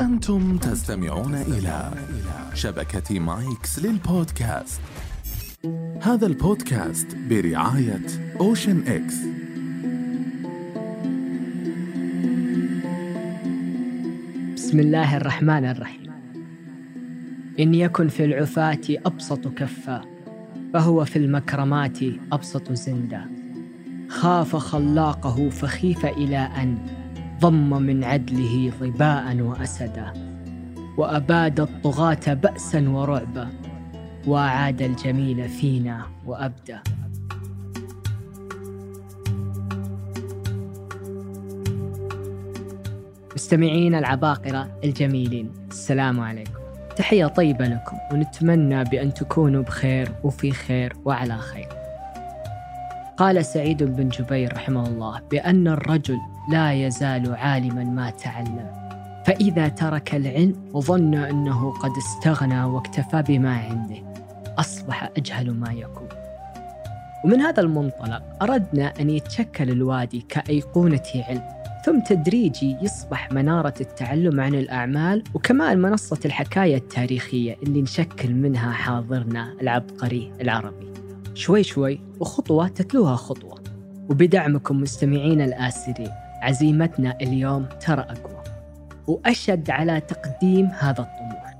أنتم تستمعون إلى شبكة مايكس للبودكاست. هذا البودكاست برعاية OceanX. بسم الله الرحمن الرحيم. إن يكن في العفاة أبسط كفا فهو في المكرمات أبسط زندا. خاف خلاقه فخيف إلى أن ضم من عدله ظباء وأسدا وأباد الطغاة بأسا ورعبا وأعاد الجميل فينا وأبدى مستمعين العباقرة الجميلين السلام عليكم. تحية طيبة لكم ونتمنى بأن تكونوا بخير وفي خير وعلى خير. قال سعيد بن جبير رحمه الله بأن الرجل لا يزال عالما ما تعلم. فإذا ترك العلم وظن أنه قد استغنى واكتفى بما عنده. أصبح أجهل ما يكون. ومن هذا المنطلق أردنا أن يتشكل الوادي كأيقونة علم ثم تدريجي يصبح منارة التعلم عن الأعمال وكمان منصة الحكاية التاريخية اللي نشكل منها حاضرنا العبقري العربي. شوي شوي وخطوة تتلوها خطوة. وبدعمكم مستمعين الآسرين عزيمتنا اليوم ترى أقوى. وأشد على تقديم هذا الطموح.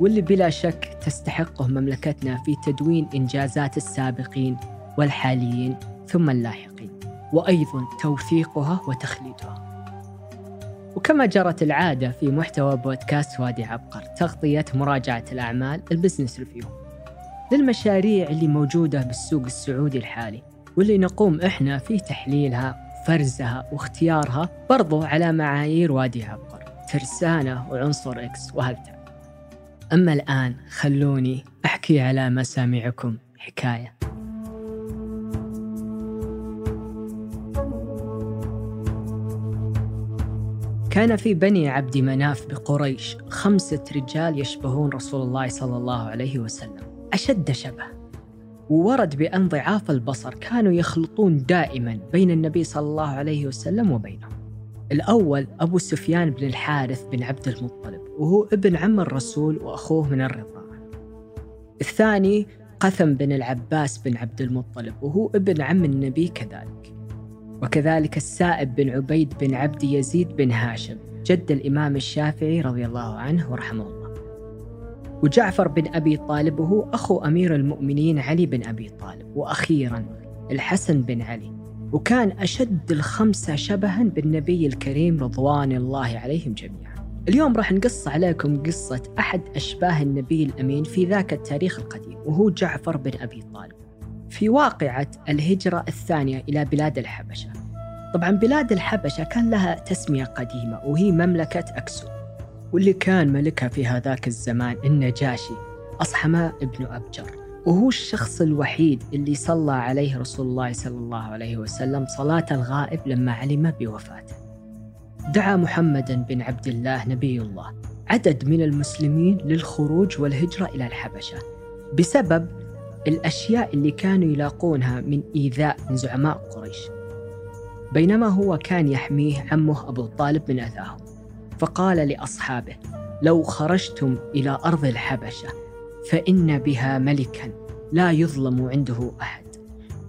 واللي بلا شك تستحقه مملكتنا في تدوين إنجازات السابقين والحاليين ثم اللاحقين. وأيضا توثيقها وتخليدها. وكما جرت العادة في محتوى بودكاست وادي عبقر تغطية مراجعة الأعمال ال business review. للمشاريع اللي موجودة بالسوق السعودي الحالي واللي نقوم إحنا في تحليلها فرزها واختيارها برضو على معايير وادي عبقر ترسانة وعنصر إكس وهالتعب أما الآن خلوني أحكي على مسامعكم حكاية. كان في بني عبد مناف بقريش خمسة رجال يشبهون رسول الله صلى الله عليه وسلم. أشد شبه. وورد بأن ضعاف البصر كانوا يخلطون دائما بين النبي صلى الله عليه وسلم وبينهم. الأول أبو سفيان بن الحارث بن عبد المطلب وهو ابن عم الرسول وأخوه من الرضاعة. الثاني قثم بن العباس بن عبد المطلب وهو ابن عم النبي كذلك. وكذلك السائب بن عبيد بن عبد يزيد بن هاشم جد الإمام الشافعي رضي الله عنه ورحمه الله. وجعفر بن أبي طالب وهو أخو أمير المؤمنين علي بن أبي طالب وأخيرا الحسن بن علي. وكان أشد الخمسة شبها بالنبي الكريم رضوان الله عليهم جميعا. اليوم راح نقص عليكم قصة أحد أشباه النبي الأمين في ذاك التاريخ القديم وهو جعفر بن أبي طالب. في واقعة الهجرة الثانية إلى بلاد الحبشة. طبعا بلاد الحبشة كان لها تسمية قديمة وهي مملكة أكسوم واللي كان ملكها في هذاك الزمان النجاشي أصحماء ابن أبجر. وهو الشخص الوحيد اللي صلى عليه رسول الله صلى الله عليه وسلم صلاة الغائب لما علم بوفاته. دعا محمدا بن عبد الله نبي الله عدد من المسلمين للخروج والهجرة إلى الحبشة بسبب الأشياء اللي كانوا يلاقونها من إيذاء من زعماء قريش. بينما هو كان يحميه عمه أبو طالب من أذاهم. فقال لأصحابه لو خرجتم إلى أرض الحبشة فإن بها ملكا لا يظلم عنده أحد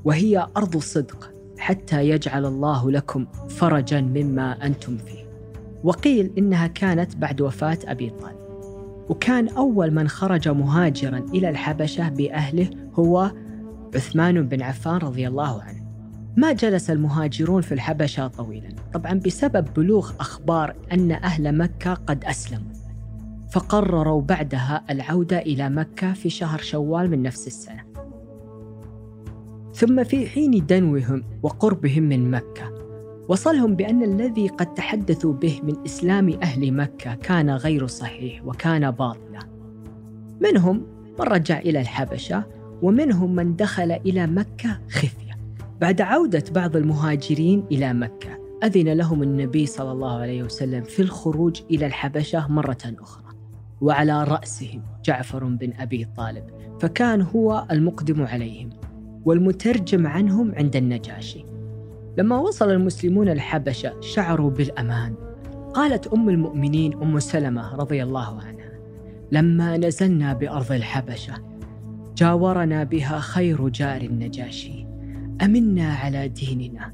وهي أرض صدق حتى يجعل الله لكم فرجا مما أنتم فيه. وقيل إنها كانت بعد وفاة أبي طالب. وكان أول من خرج مهاجرا إلى الحبشة بأهله هو عثمان بن عفان رضي الله عنه. ما جلس المهاجرون في الحبشة طويلا. طبعا بسبب بلوغ أخبار أن أهل مكة قد أسلموا فقرروا بعدها العودة إلى مكة في شهر شوال من نفس السنة. ثم في حين دنوهم وقربهم من مكة وصلهم بأن الذي قد تحدثوا به من إسلام أهل مكة كان غير صحيح وكان باطلا. منهم من رجع إلى الحبشة ومنهم من دخل إلى مكة خفية بعد عودة بعض المهاجرين إلى مكة أذن لهم النبي صلى الله عليه وسلم في الخروج إلى الحبشة مرة أخرى. وعلى رأسهم جعفر بن أبي طالب فكان هو المقدم عليهم والمترجم عنهم عند النجاشي. لما وصل المسلمون الحبشة شعروا بالأمان. قالت أم المؤمنين أم سلمة رضي الله عنها لما نزلنا بأرض الحبشة جاورنا بها خير جار النجاشي. أمنا على ديننا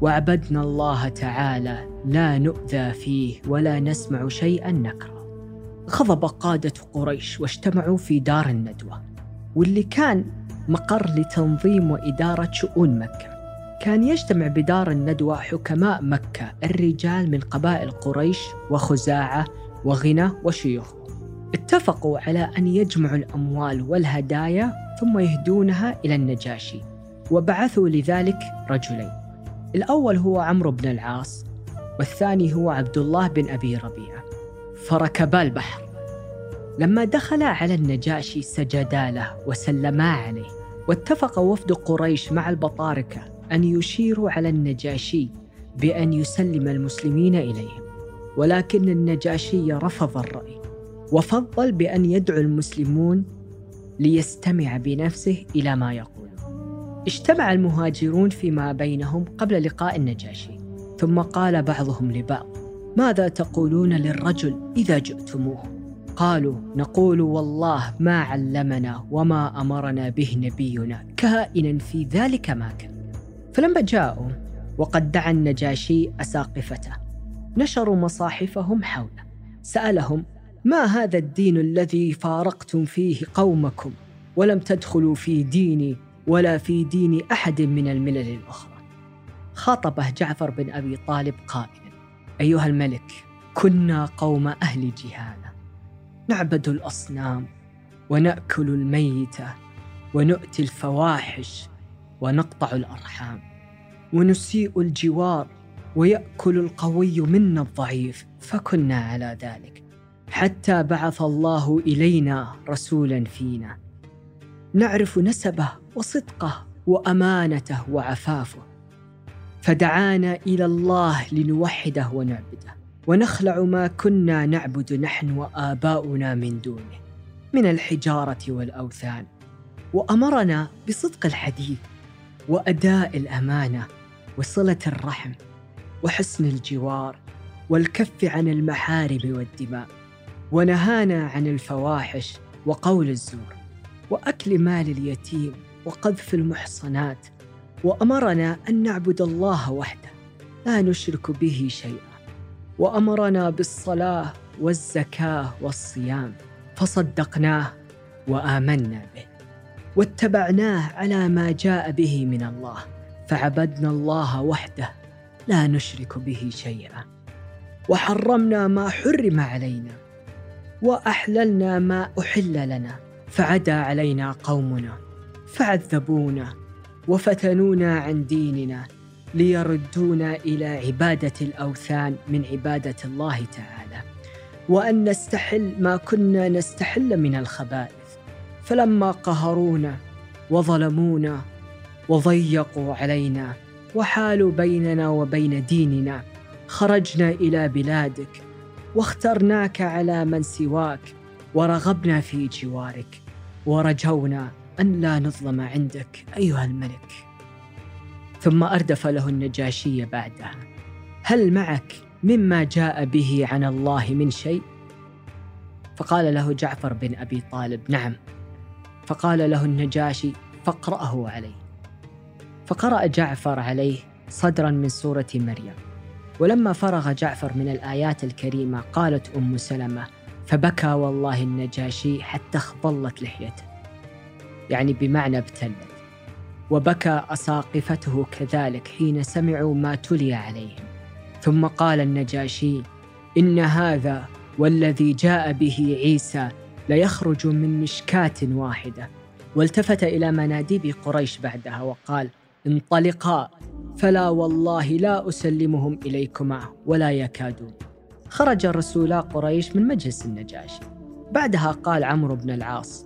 وعبدنا الله تعالى لا نؤذى فيه ولا نسمع شيئا نكره. غضب قادة قريش واجتمعوا في دار الندوة واللي كان مقر لتنظيم وإدارة شؤون مكة. كان يجتمع بدار الندوة حكماء مكة الرجال من قبائل قريش وخزاعة وغنى وشيوخ. اتفقوا على أن يجمعوا الأموال والهدايا ثم يهدونها إلى النجاشي. وبعثوا لذلك رجلين. الأول هو عمرو بن العاص والثاني هو عبد الله بن أبي ربيعة. فركبا البحر لما دخلا على النجاشي سجدا له وسلما عليه. واتفق وفد قريش مع البطاركة أن يشيروا على النجاشي بأن يسلم المسلمين إليهم ولكن النجاشي رفض الرأي. وفضل بأن يدعو المسلمون ليستمع بنفسه إلى ما يقول. اجتمع المهاجرون فيما بينهم قبل لقاء النجاشي. ثم قال بعضهم لبعض ماذا تقولون للرجل إذا جئتموه؟ قالوا نقول والله ما علمنا وما أمرنا به نبينا كائنا في ذلك ما كان. فلما جاءوا وقد دعا النجاشي أساقفته نشروا مصاحفهم حوله سألهم ما هذا الدين الذي فارقتم فيه قومكم ولم تدخلوا في ديني ولا في دين أحد من الملل الأخرى. خاطبه جعفر بن أبي طالب قائلا أيها الملك كنا قوم أهل جهاده نعبد الأصنام ونأكل الميتة ونؤتي الفواحش ونقطع الأرحام ونسيء الجوار ويأكل القوي منا الضعيف. فكنا على ذلك حتى بعث الله إلينا رسولا فينا. نعرف نسبه وصدقه وأمانته وعفافه. فدعانا إلى الله لنوحده ونعبده. ونخلع ما كنا نعبد نحن وآباؤنا من دونه. من الحجارة والأوثان. وأمرنا بصدق الحديث وأداء الأمانة وصلة الرحم وحسن الجوار والكف عن المحارم والدماء. ونهانا عن الفواحش وقول الزور وأكل مال اليتيم وقذف المحصنات وأمرنا أن نعبد الله وحده لا نشرك به شيئا. وأمرنا بالصلاة والزكاة والصيام فصدقناه وآمنا به. واتبعناه على ما جاء به من الله فعبدنا الله وحده لا نشرك به شيئا. وحرمنا ما حرم علينا وأحللنا ما أحل لنا فعدا علينا قومنا. فعذبونا وفتنونا عن ديننا ليردونا إلى عبادة الأوثان من عبادة الله تعالى. وأن نستحل ما كنا نستحل من الخبائث. فلما قهرونا وظلمونا وضيقوا علينا وحالوا بيننا وبين ديننا خرجنا إلى بلادك واخترناك على من سواك ورغبنا في جوارك ورجونا أن لا نظلم عندك أيها الملك. ثم أردف له النجاشي بعدها هل معك مما جاء به عن الله من شيء؟ فقال له جعفر بن أبي طالب نعم. فقال له النجاشي فاقرأه عليه. فقرأ جعفر عليه صدرا من سورة مريم. ولما فرغ جعفر من الآيات الكريمة قالت أم سلمة فبكى والله النجاشي حتى اخضلت لحيته. يعني بمعنى ابتلت وبكى أساقفته كذلك حين سمعوا ما تلي عليهم. ثم قال النجاشي إن هذا والذي جاء به عيسى ليخرج من مشكاة واحدة. والتفت إلى مناديب قريش بعدها وقال انطلقا فلا والله لا أسلمهم إليكما ولا يكادون. خرج رسولا قريش من مجلس النجاشي. بعدها قال عمرو بن العاص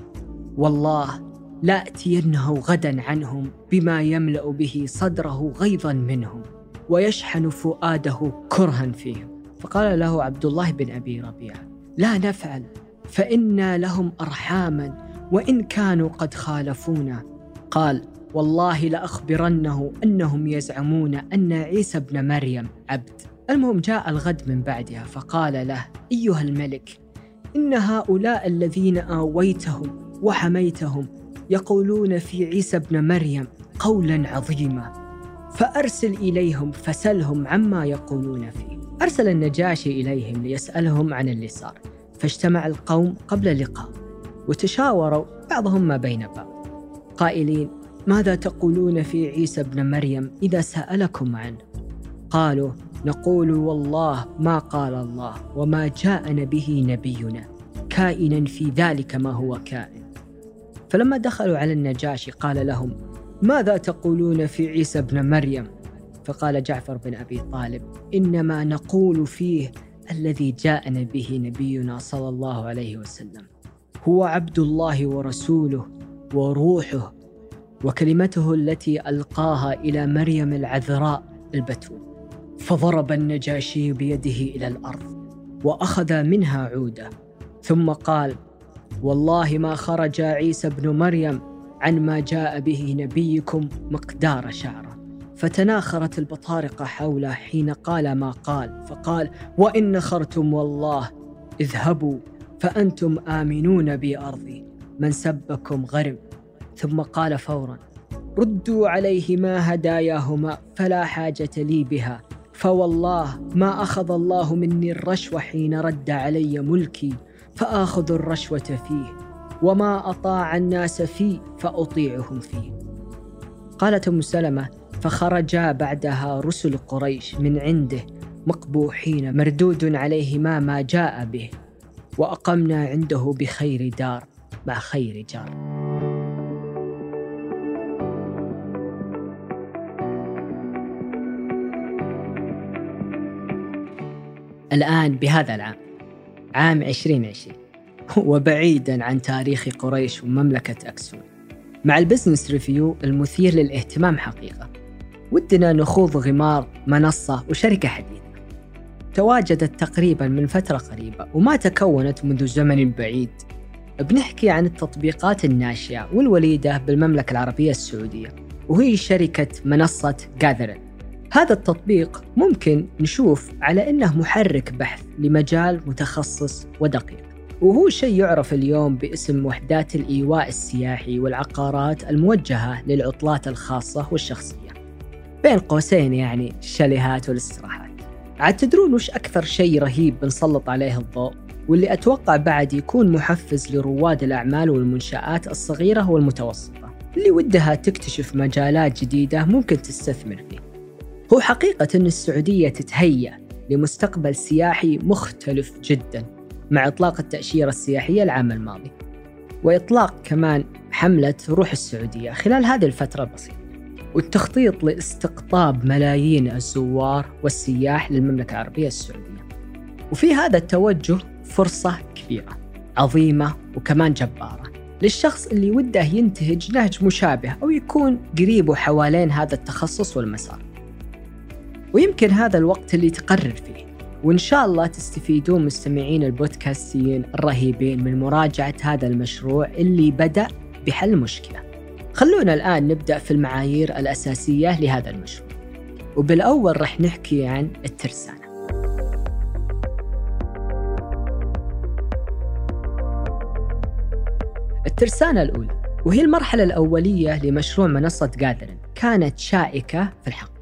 والله لاتينه غدا عنهم بما يملأ به صدره غيظا منهم ويشحن فؤاده كرها فيهم. فقال له عبد الله بن أبي ربيعة لا نفعل فانا لهم ارحاما وإن كانوا قد خالفونا. قال والله لأخبرنه أنهم يزعمون أن عيسى ابن مريم عبد. المهم جاء الغد من بعدها فقال له أيها الملك إن هؤلاء الذين آويتهم وحميتهم يقولون في عيسى ابن مريم قولا عظيما. فأرسل إليهم فسلهم عما يقولون فيه. أرسل النجاشي إليهم ليسألهم عن اللي صار فاجتمع القوم قبل اللقاء وتشاوروا بعضهم ما بين بعض. قائلين ماذا تقولون في عيسى ابن مريم إذا سألكم عنه؟ قالوا نقول والله ما قال الله وما جاءنا به نبينا كائنا في ذلك ما هو كائن. فلما دخلوا على النجاشي قال لهم ماذا تقولون في عيسى ابن مريم؟ فقال جعفر بن أبي طالب إنما نقول فيه الذي جاءنا به نبينا صلى الله عليه وسلم. هو عبد الله ورسوله وروحه وكلمته التي ألقاها إلى مريم العذراء البتول. فضرب النجاشي بيده إلى الأرض وأخذ منها عودة ثم قال والله ما خرج عيسى ابن مريم عن ما جاء به نبيكم مقدار شعره. فتناخرت البطارقه حوله حين قال ما قال فقال وإن نخرتم والله اذهبوا فأنتم آمنون بأرضي من سبكم غرم ثم قال فورا ردوا عليهما هداياهما فلا حاجة لي بها فوالله ما أخذ الله مني الرشوة حين رد علي ملكي فآخذ الرشوة فيه وما أطاع الناس فيه فأطيعهم فيه. قالت أم سلمة فخرجا بعدها رسل قريش من عنده مقبوحين مردود عليهما ما جاء به وأقمنا عنده بخير دار مع خير جار. الآن بهذا العام عام 2020 وبعيدا عن تاريخ قريش ومملكة أكسون. مع ال business review المثير للاهتمام حقيقة. ودنا نخوض غمار منصة وشركة حديثة. تواجدت تقريبا من فترة قريبة وما تكونت منذ زمن بعيد بنحكي عن التطبيقات الناشئة والوليدة بالمملكة العربية السعودية. وهي شركة منصة جاذرين هذا التطبيق ممكن نشوف على إنه محرك بحث لمجال متخصص ودقيق. وهو شيء يعرف اليوم باسم وحدات الإيواء السياحي والعقارات الموجهة للعطلات الخاصة والشخصية. بين قوسين يعني الشاليهات والاستراحات. عاد تدرون وش أكثر شيء رهيب بنسلط عليه الضوء؟ واللي أتوقع بعد يكون محفز لرواد الأعمال والمنشآت الصغيرة والمتوسطة. اللي ودها تكتشف مجالات جديدة ممكن تستثمر فيه. هو حقيقة أن السعودية تتهيأ لمستقبل سياحي مختلف جدا مع إطلاق التأشيرة السياحية العام الماضي وإطلاق كمان حملة روح السعودية خلال هذه الفترة البسيطة والتخطيط لاستقطاب ملايين الزوار والسياح للمملكة العربية السعودية. وفي هذا التوجه فرصة كبيرة عظيمة وكمان جبارة للشخص اللي وده ينتهج نهج مشابه أو يكون قريب حوالين هذا التخصص والمسار. ويمكن هذا الوقت اللي تقرر فيه. وإن شاء الله تستفيدون مستمعين البودكاستيين الرهيبين من مراجعة هذا المشروع اللي بدأ بحل مشكلة. خلونا الآن نبدأ في المعايير الأساسية لهذا المشروع. وبالأول رح نحكي عن الترسانة. الترسانة الأولى وهي المرحلة الأولية لمشروع منصة جاذرين كانت شائكة في الحق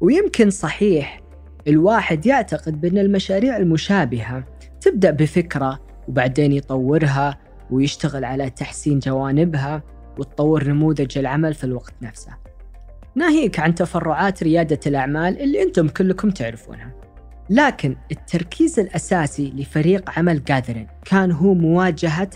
ويمكن صحيح الواحد يعتقد بأن المشاريع المشابهة تبدأ بفكرة وبعدين يطورها ويشتغل على تحسين جوانبها وتطور نموذج العمل في الوقت نفسه. ناهيك عن تفرعات ريادة الأعمال اللي أنتم كلكم تعرفونها. لكن التركيز الأساسي لفريق عمل جاذرين كان هو مواجهة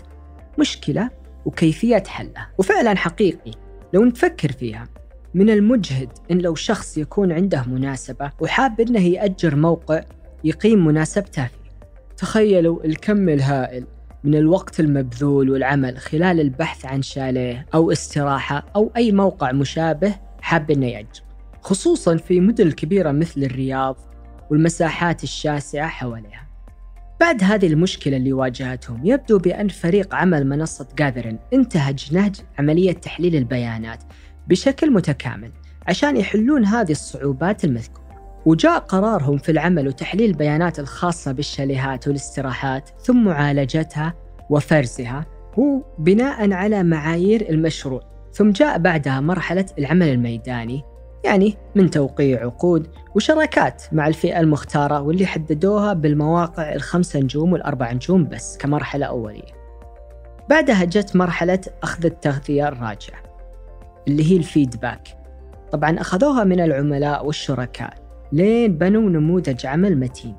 مشكلة وكيفية حلها. وفعلا حقيقي لو نتفكر فيها من المجهد إن لو شخص يكون عنده مناسبة وحاب إنه يأجر موقع يقيم مناسبته فيه. تخيلوا الكم الهائل من الوقت المبذول والعمل خلال البحث عن شاليه أو استراحة أو أي موقع مشابه حاب إنه يأجر. خصوصا في مدن كبيرة مثل الرياض والمساحات الشاسعة حواليها. بعد هذه المشكلة اللي واجهتهم يبدو بأن فريق عمل منصة جاذرين انتهج نهج عملية تحليل البيانات. بشكل متكامل عشان يحلون هذه الصعوبات المذكورة. وجاء قرارهم في العمل وتحليل البيانات الخاصة بالشاليهات والاستراحات ثم معالجتها وفرزها هو بناء على معايير المشروع. ثم جاء بعدها مرحلة العمل الميداني يعني من توقيع عقود وشراكات مع الفئة المختارة واللي حددوها بالمواقع الخمسة نجوم والأربع نجوم بس كمرحلة أولية. بعدها جت مرحلة أخذ التغذية الراجعة. اللي هي الفيدباك. طبعا أخذوها من العملاء والشركاء. لين بنوا نموذج عمل متين.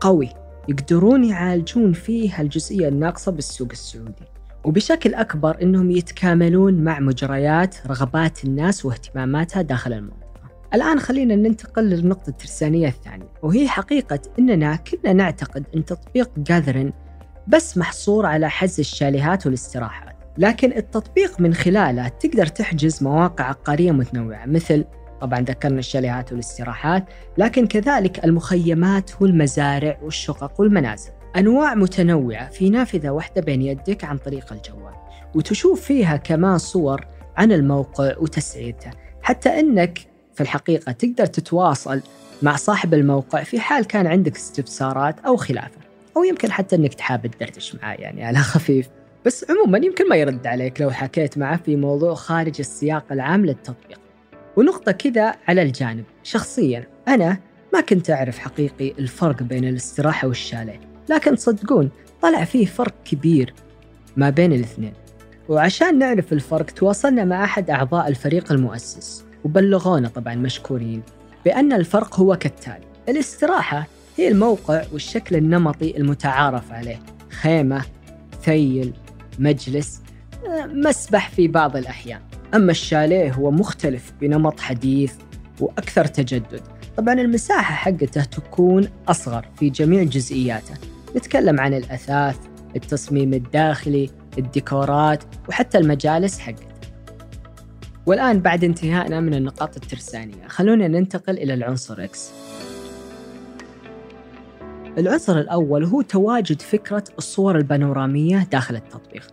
قوي. يقدرون يعالجون فيه الجزئية الناقصة بالسوق السعودي. وبشكل أكبر أنهم يتكاملون مع مجريات رغبات الناس واهتماماتها داخل المنطقة. الآن خلينا ننتقل للنقطة الترسانية الثانية وهي حقيقة أننا كنا نعتقد أن تطبيق جاذرين بس محصور على حجز الشاليهات والاستراحات. لكن التطبيق من خلاله تقدر تحجز مواقع عقارية متنوعة مثل طبعا ذكرنا الشاليهات والاستراحات لكن كذلك المخيمات والمزارع والشقق والمنازل. أنواع متنوعة في نافذة واحدة بين يدك عن طريق الجوال وتشوف فيها كمان صور عن الموقع وتسعيرته حتى أنك في الحقيقة تقدر تتواصل مع صاحب الموقع في حال كان عندك استفسارات أو خلافة أو يمكن حتى أنك تحاب تدردش معاه يعني على خفيف. بس عموما يمكن ما يرد عليك لو حكيت معه في موضوع خارج السياق العام للتطبيق. ونقطة كذا على الجانب. شخصيا أنا ما كنت أعرف حقيقي الفرق بين الاستراحة والشاليه. لكن تصدقون طلع فيه فرق كبير ما بين الاثنين. وعشان نعرف الفرق تواصلنا مع أحد أعضاء الفريق المؤسس. وبلغونا طبعا مشكورين بأن الفرق هو كالتالي. الاستراحة هي الموقع والشكل النمطي المتعارف عليه. خيمة ثيل مجلس مسبح في بعض الأحيان. أما الشاليه هو مختلف بنمط حديث وأكثر تجدد. طبعا المساحة حقته تكون أصغر في جميع جزئياته. نتكلم عن الأثاث التصميم الداخلي الديكورات وحتى المجالس حقته. والآن بعد انتهائنا من النقاط الترسانية. خلونا ننتقل إلى العنصر إكس العنصر الأول هو تواجد فكرة الصور البانورامية داخل التطبيق.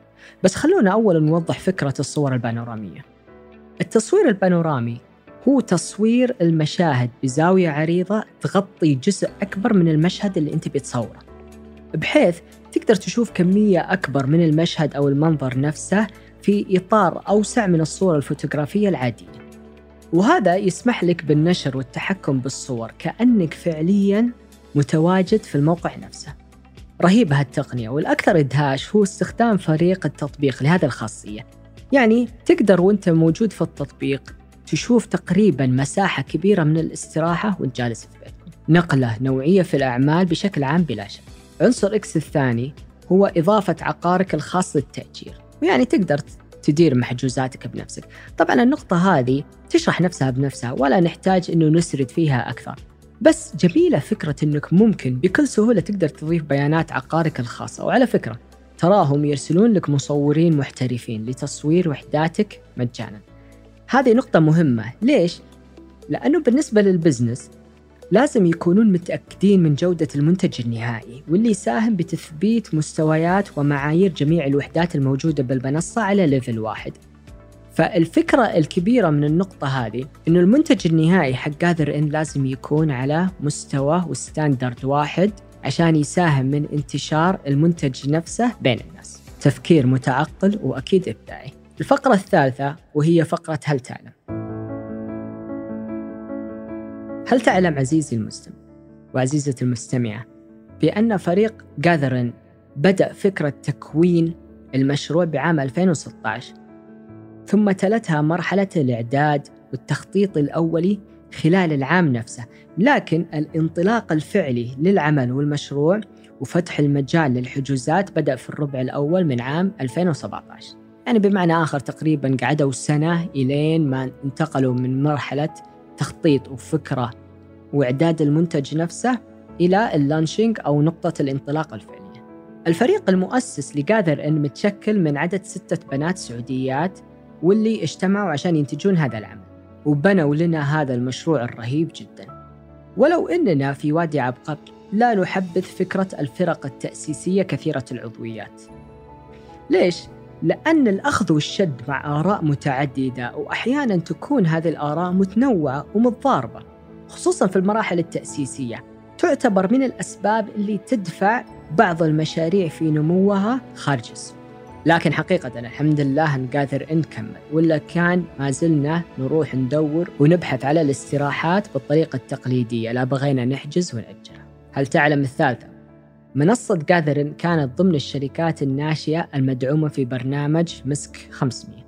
بس خلونا أولا نوضح فكرة الصور البانورامية. التصوير البانورامي هو تصوير المشاهد بزاوية عريضة تغطي جزء أكبر من المشهد اللي أنت بتصوره. بحيث تقدر تشوف كمية أكبر من المشهد أو المنظر نفسه في إطار أوسع من الصورة الفوتوغرافية العادية. وهذا يسمح لك بالنشر والتحكم بالصور كأنك فعليا متواجد في الموقع نفسه. رهيبة هالتقنية والأكثر إدهاش هو استخدام فريق التطبيق لهذه الخاصية. يعني تقدر وأنت موجود في التطبيق تشوف تقريبا مساحة كبيرة من الاستراحة وانت جالس في بيتكم. نقلة نوعية في الأعمال بشكل عام بلا شك. عنصر X الثاني هو إضافة عقارك الخاص للتأجير ويعني تقدر تدير محجوزاتك بنفسك. طبعا النقطة هذه تشرح نفسها بنفسها ولا نحتاج أنه نسرد فيها أكثر. بس جميلة فكرة أنك ممكن بكل سهولة تقدر تضيف بيانات عقارك الخاصة. وعلى فكرة تراهم يرسلون لك مصورين محترفين لتصوير وحداتك مجانا. هذه نقطة مهمة. ليش؟ لأنه بالنسبة لل business لازم يكونون متأكدين من جودة المنتج النهائي واللي يساهم بتثبيت مستويات ومعايير جميع الوحدات الموجودة بالمنصة على level واحد. فالفكرة الكبيرة من النقطة هذه إنه المنتج النهائي حق جاذر إن لازم يكون على مستوى و standard واحد عشان يساهم من انتشار المنتج نفسه بين الناس. تفكير متعقل وأكيد إبداعي. الفقرة الثالثة وهي فقرة هل تعلم؟ هل تعلم عزيزي المستمع وعزيزتي المستمعة بأن فريق جاذرن بدأ فكرة تكوين المشروع بعام 2016 ثم تلتها مرحلة الإعداد والتخطيط الأولي خلال العام نفسه. لكن الانطلاق الفعلي للعمل والمشروع وفتح المجال للحجوزات بدأ في الربع الأول من عام 2017 يعني بمعنى آخر تقريبا قعدوا سنة إلين ما انتقلوا من مرحلة تخطيط وفكرة وإعداد المنتج نفسه إلى اللانشينج أو نقطة الانطلاق الفعلية. الفريق المؤسس لجاذر إن متشكل من عدد ستة بنات سعوديات واللي اجتمعوا عشان ينتجون هذا العمل وبنوا لنا هذا المشروع الرهيب جدا. ولو أننا في وادي عبقر لا نحبذ فكرة الفرق التأسيسية كثيرة العضويات. ليش؟ لأن الأخذ والشد مع آراء متعددة وأحيانا تكون هذه الآراء متنوعة ومتضاربة خصوصا في المراحل التأسيسية. تعتبر من الأسباب اللي تدفع بعض المشاريع في نموها خارج السوق. لكن حقيقة الحمد لله قادر نكمل ولا كان ما زلنا نروح ندور ونبحث على الاستراحات بالطريقة التقليدية. لا بغينا نحجز ونأجلها هل تعلم الثالثة؟ منصة جاذرين كانت ضمن الشركات الناشئة المدعومة في برنامج مسك 500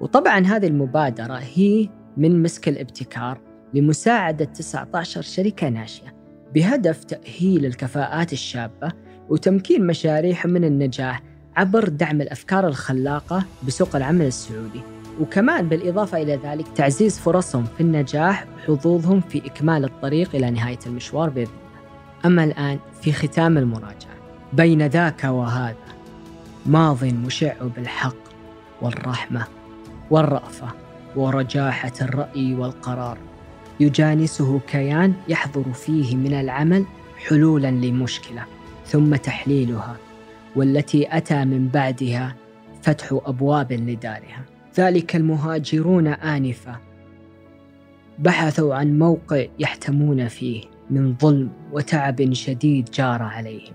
وطبعا هذه المبادرة هي من مسك الابتكار لمساعدة 19 شركة ناشئة بهدف تأهيل الكفاءات الشابة وتمكين مشاريعهم من النجاح عبر دعم الأفكار الخلاقة بسوق العمل السعودي. وكمان بالإضافة إلى ذلك تعزيز فرصهم في النجاح وحظوظهم في إكمال الطريق إلى نهاية المشوار بإذن الله. أما الآن في ختام المراجعة. بين ذاك وهذا ماض مشع بالحق والرحمة والرأفة ورجاحه الرأي والقرار. يجانسه كيان يحضر فيه من العمل حلولا لمشكلة ثم تحليلها. والتي أتى من بعدها فتح أبواب لدارها. ذلك المهاجرون آنفة. بحثوا عن موقع يحتمون فيه من ظلم وتعب شديد جار عليهم.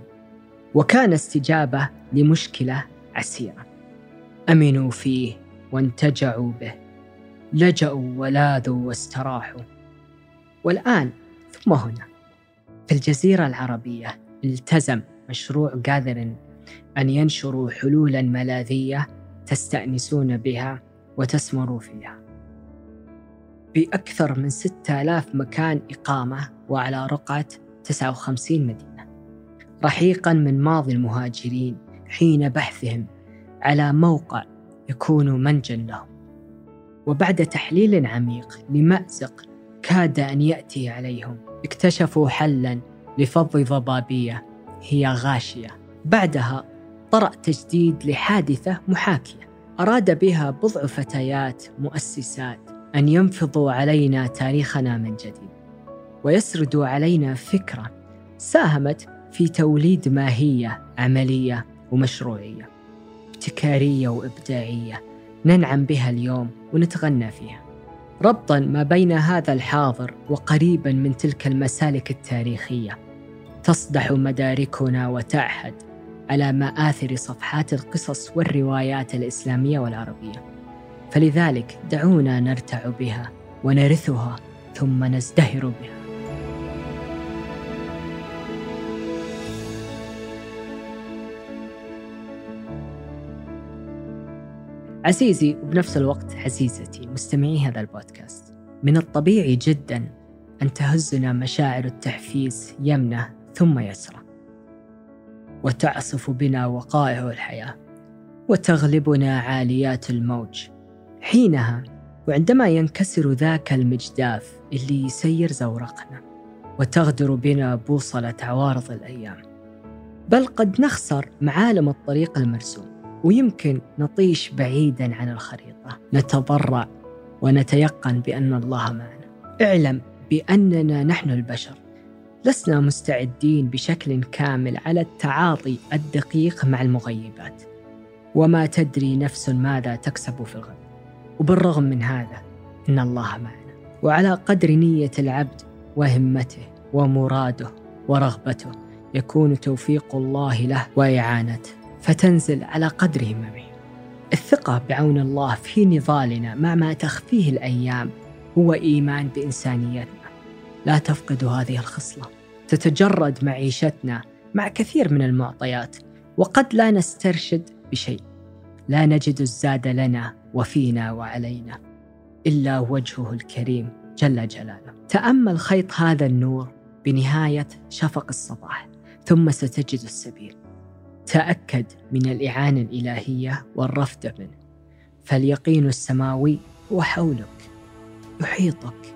وكان استجابة لمشكلة عسيرة. أمنوا فيه وانتجعوا به. لجأوا ولاذوا واستراحوا. والآن ثم هنا. في الجزيرة العربية التزم مشروع جاذرين أن ينشروا حلولا ملاذية تستأنسون بها وتسمروا فيها. بأكثر من 6000 مكان إقامة وعلى رقعة 59 مدينة. رحيقا من ماضي المهاجرين حين بحثهم على موقع يكون منجا لهم. وبعد تحليل عميق لمأزق كاد أن يأتي عليهم اكتشفوا حلا لفض ضبابية هي غاشية. بعدها طرأ تجديد لحادثة محاكية. أراد بها بضع فتيات مؤسسات أن ينفضوا علينا تاريخنا من جديد ويسردوا علينا فكرة ساهمت في توليد ماهية عملية ومشروعية ابتكارية وإبداعية ننعم بها اليوم ونتغنى فيها. ربطا ما بين هذا الحاضر وقريبا من تلك المسالك التاريخية تصدح مداركنا وتعهد على مآثر صفحات القصص والروايات الإسلامية والعربية. فلذلك دعونا نرتع بها ونرثها ثم نزدهر بها. عزيزي وبنفس الوقت عزيزتي مستمعي هذا البودكاست من الطبيعي جدا أن تهزنا مشاعر التحفيز يمنة ثم يسرى وتعصف بنا وقائع الحياة وتغلبنا عاليات الموج. حينها وعندما ينكسر ذاك المجداف اللي يسير زورقنا وتغدر بنا بوصلة عوارض الأيام. بل قد نخسر معالم الطريق المرسوم ويمكن نطيش بعيدا عن الخريطة. نتضرع ونتيقن بأن الله معنا. اعلم بأننا نحن البشر. لسنا مستعدين بشكل كامل على التعاطي الدقيق مع المغيبات. وما تدري نفس ماذا تكسب في الغد. وبالرغم من هذا إن الله معنا. وعلى قدر نية العبد وهمته ومراده ورغبته يكون توفيق الله له وإعانته. فتنزل على قدر هممه الثقة بعون الله في نضالنا مع ما تخفيه الأيام هو إيمان بإنسانيتنا. لا تفقد هذه الخصلة. تتجرد معيشتنا مع كثير من المعطيات وقد لا نسترشد بشيء لا نجد الزاد لنا وفينا وعلينا إلا وجهه الكريم جل جلاله. تأمل خيط هذا النور بنهاية شفق الصباح ثم ستجد السبيل. تأكد من الإعانة الإلهية والرفد منه. فاليقين السماوي هو حولك يحيطك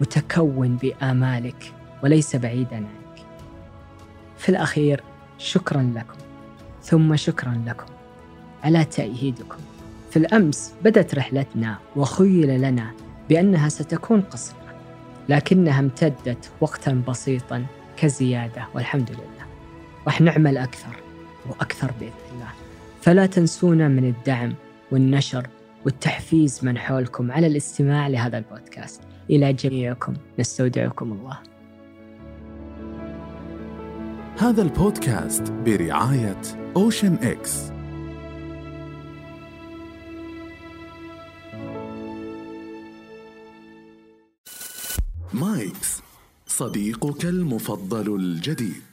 متكون بآمالك وليس بعيدا عنك. في الأخير شكرا لكم ثم شكرا لكم على تأييدكم. في الأمس بدت رحلتنا وخيل لنا بأنها ستكون قصيرة لكنها امتدت وقتا بسيطا كزيادة والحمد لله. راح نعمل أكثر وأكثر بإذن الله. فلا تنسونا من الدعم والنشر والتحفيز من حولكم على الاستماع لهذا البودكاست إلى جميعكم نستودعكم الله هذا البودكاست برعاية أوشن إكس مايكس صديقك المفضل الجديد.